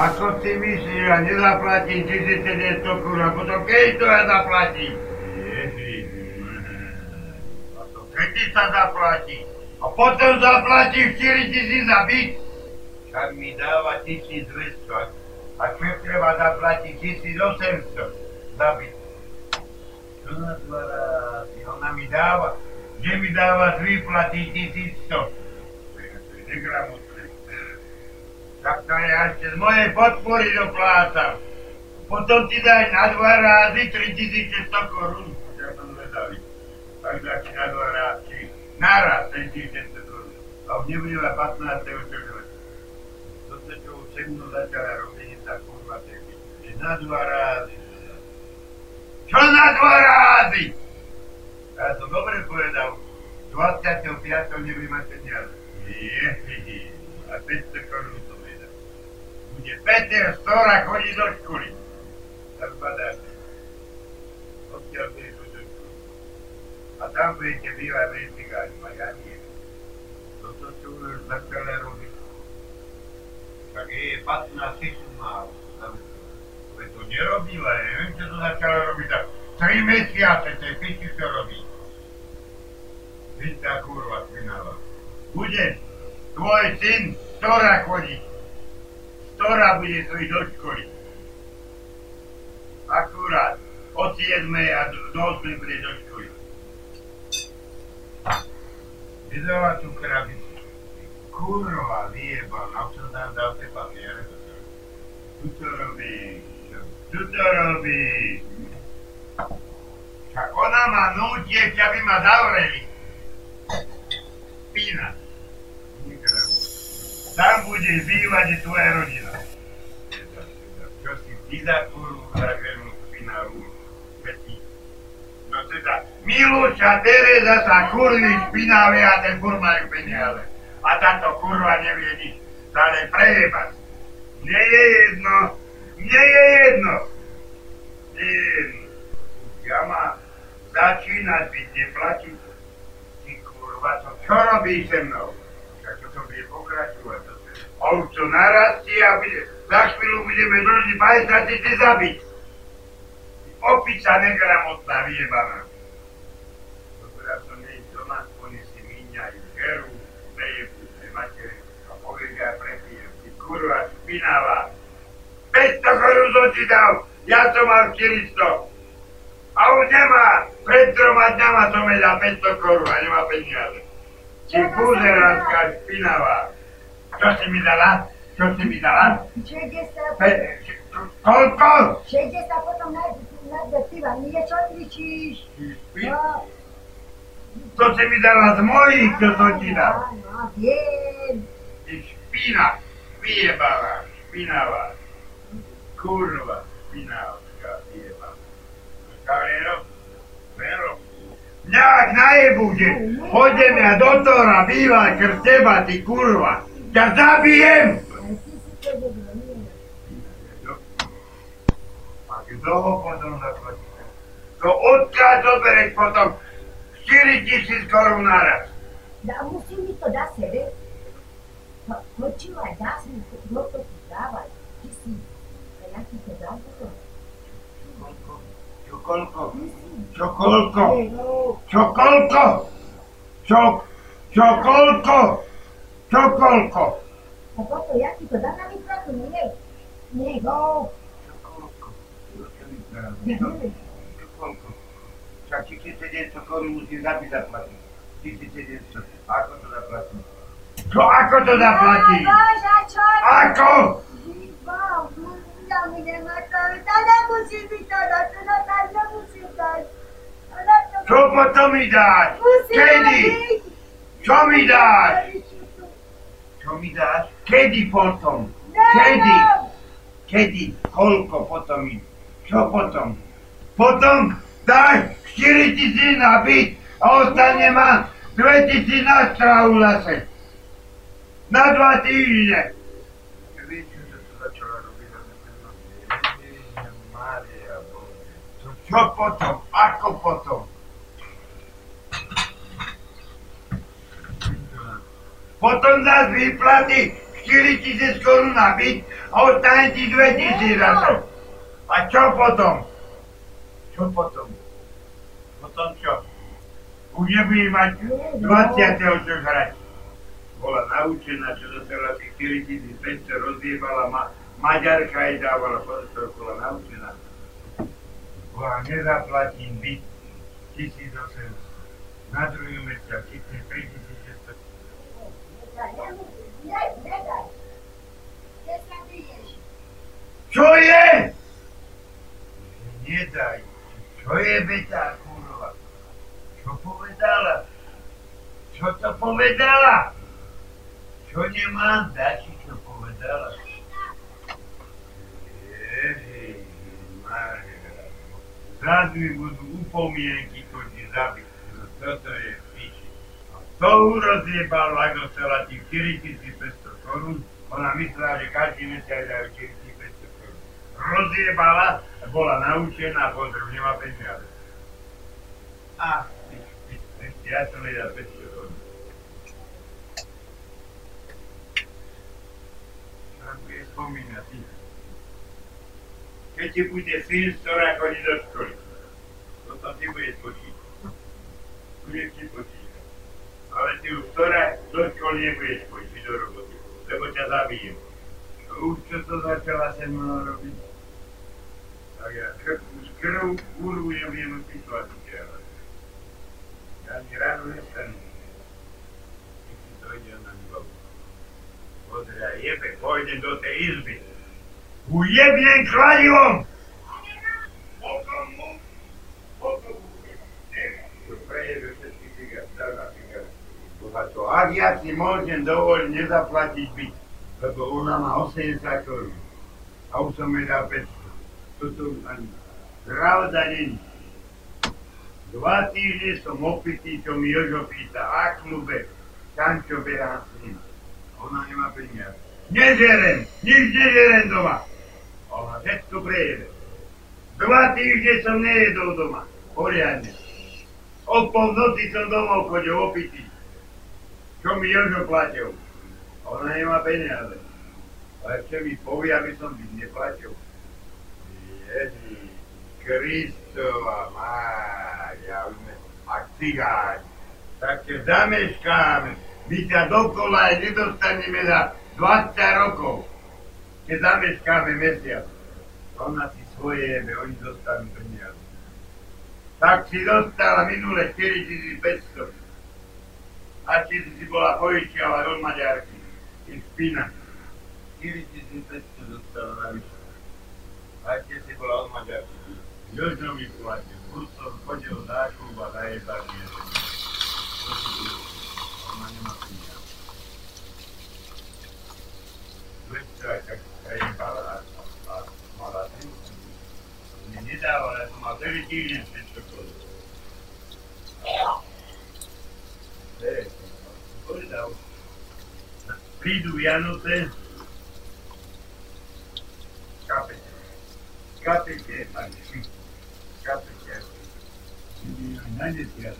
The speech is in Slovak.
Ako si myslíš, ja nezaplatím 1900 korun, a potom keď to ja zaplatím? Ježiš, a to kedy sa zaplatí? A potom zaplatím 4000 za byt? Však mi dáva 1200, a čo treba zaplatiť 1800 za byt. Čo na dva razy? Ona mi dáva, že mi dáva z výplaty 1100. To je. Tak to ja ešte z mojej podpory doplácam. Potom ti daj na dva rázy 3100 korún. Ja som zvedavý. Tak dá ti na dva rázy. Naraz 3100 korún. A už nebude 15. června. Toto, čo už se mnou začala robiť, tá kurva. Je na dva rázy. Čo na dva rázy? Ja som dobre povedal. 25. nebudem mať peniaze. Ježiši. A 500 korún Bude Peter Stora chodiť do školy. Tak badáte. Odtiaľ budeš do školy. A tam budete bývať bez cigári. A ja nie. Toto čo už začali robiť. Tak je 15 tisíc málo. Veď to nerobila, ja neviem, čo to začala robiť. Tak 3 mesiace tej piči to robí. Veď tá kurva spinala. Bude tvoj syn Stora chodiť. Stora bude chodiť do školy. Akurát od 7. a do, do 8. bude do školy. Vydala tú krabicu. Kurva, vyjebal, na čo tam dal tie papiere? Tu to robí, tu to robí. Však ona ma núti, ešte aby ma zavreli. Pína. Tam bude bývať tvoja rodina. Čo si ty za kurvu zagrenu špinavú? No teda, Milúča Tereza sa kurví špinavé a ten kur majú peniaze. A táto kurva nevie nič. Stále prejebať. Mne je jedno. Mne je jedno. Mne je jedno. Ja mám začínať byť neplatiť. Ty kurva, to čo robíš se mnou? Tak to to bude pokračovať. A už to narastie a bude, za chvíľu budeme dlží 50 tisíc zabiť. Opica negramotná vyjebaná. Dobre, to nie je doma, oni si míňajú žeru, nejebu, nematere a povedia prepijem. Ty kurva špinavá. 500 korun som ti dal, ja som mal 400. A už nemá, pred troma dňama som jej dal 500 korun a nemá peniaze. Ty buzeránska špinavá. Čo si mi dala? Čo si mi dala? 60, Pe- koľko? 60 potom nájde piva, nie čo kričíš? No, To si mi dala z mojich, čo som ti dal. áno, viem. Ty špina, vyjebala, špinavá. Kurva, špinavská, vyjebala. Kavero, vero. Mňa ak najebu, že pôjdem ja do tora bývať krz teba, ty kurva. Ťa zabijem! A kto ho potom zaplatí? To odkiaľ zoberieš potom 4 tisíc korún naraz. Da, musí mi to dať sebe. No, počúvaj, dá si mi to, ti dávaj. Ty si, a ja ti to dám potom. Koľko? Čo koľko? Ty si. Čo koľko? No, Čo koľko? Čo, čo koľko? Čo koľko? a potom ja ti to dám na výplatu, nie. Nie, no. Čo koľko? Čo mi dáš? Ja Čo- neviem. čo koľko? Však 1700 korún musím zabiť zaplatiť. 1700. Ako to zaplatím? Čo ako to zaplatím? Bože, čo? Ako? Wow, ja mi nemá to, to Kedy potom? Kedy? Kedy? Koľko potom? Čo potom? Potom dáš 4 tisíc na byt a ostane ma 2 tisíc na strahu zase. Na dva týždne. Čo potom? Ako potom? Potom zás výplaty 4 tisíc korun na byt a ostane ti 2 tisíc to. A čo potom? Čo potom? Potom čo? Už nebudeš mať 20. čo hrať. Bola naučená, čo dostala tých 4500, rozjebala ma, Maďarka jej dávala, pozor, bola naučená. Bola, nezaplatím byt 1800. Na druhý mesiac chytne 3600. Čo je? Nedaj. Čo je beta, kurva? Čo povedala? Čo to povedala? Čo nemám dať, čo povedala? Ježiš, Maria. Zrazu budú upomienky chodiť zabiť. No toto je to rozjebal, ako chcela tých 4500 korún. Ona myslela, že každý mesiac dajú 4500 korún. Rozjebala, bola naučená, pozor, nemá peniaze. A, ja som jej dal 500 korún. Čo bude spomínať? Keď ti bude syn, ktorá chodí do školy, potom ty budeš počítať. Budeš ti počítať. Ale ty už ktorá do školy nebudeš počítať do roboty, lebo ťa zabijem. Už čo to začala se mnou robiť? Tak ja krv, už krv, kurvu nebudem pýtovať utiaľať. Ja ani ráno nestanem. Keď si to ide na hlavu. Pozri, jebe, pôjdem do tej izby. Ujebnem kladivom! Potom mu, potom mu, to prejebe všetky cigar, dá na cigar. Ja si môžem dovoliť nezaplatiť byt, lebo ona má 80 korún a už som jej dal 500. Toto ani pravda není. Dva týždne som opitý, čo mi Jožo pýta, a klube, tam čo behám s ním. Ona nemá peniaze. Nežerem, nič nežerem doma. Ona všetko prejede. Dva týždne som nejedol doma. Poriadne. O polnoci som domov chodil opitý. Čo mi Jožo platil. Ona nemá peniaze. A ešte mi povie, aby som byť neplatil. Ježiš, Kristova Mária, a cigáň. Tak ťa zameškáme. My ťa dokola aj nedostaneme za 20 rokov. Keď zameškáme mesiac. Ona si svoje jebe, oni dostanú peniaze. Tak si dostala minule 4500. A či si bola požičiavať od Maďarky. I špina. 4500 dostala navyše. A či si bola od Maďarky. Jožo mi platil. Plus som chodil klub a zajebal mi. To si tu. Ona nemá peniaze. Lepšia aj tak zajebala a, a mala ten. Mne nedávala, ja som mal celý týždeň všetko chodil. fiduviándose cápete, cápete, magnífico, cápete, y nadie te ha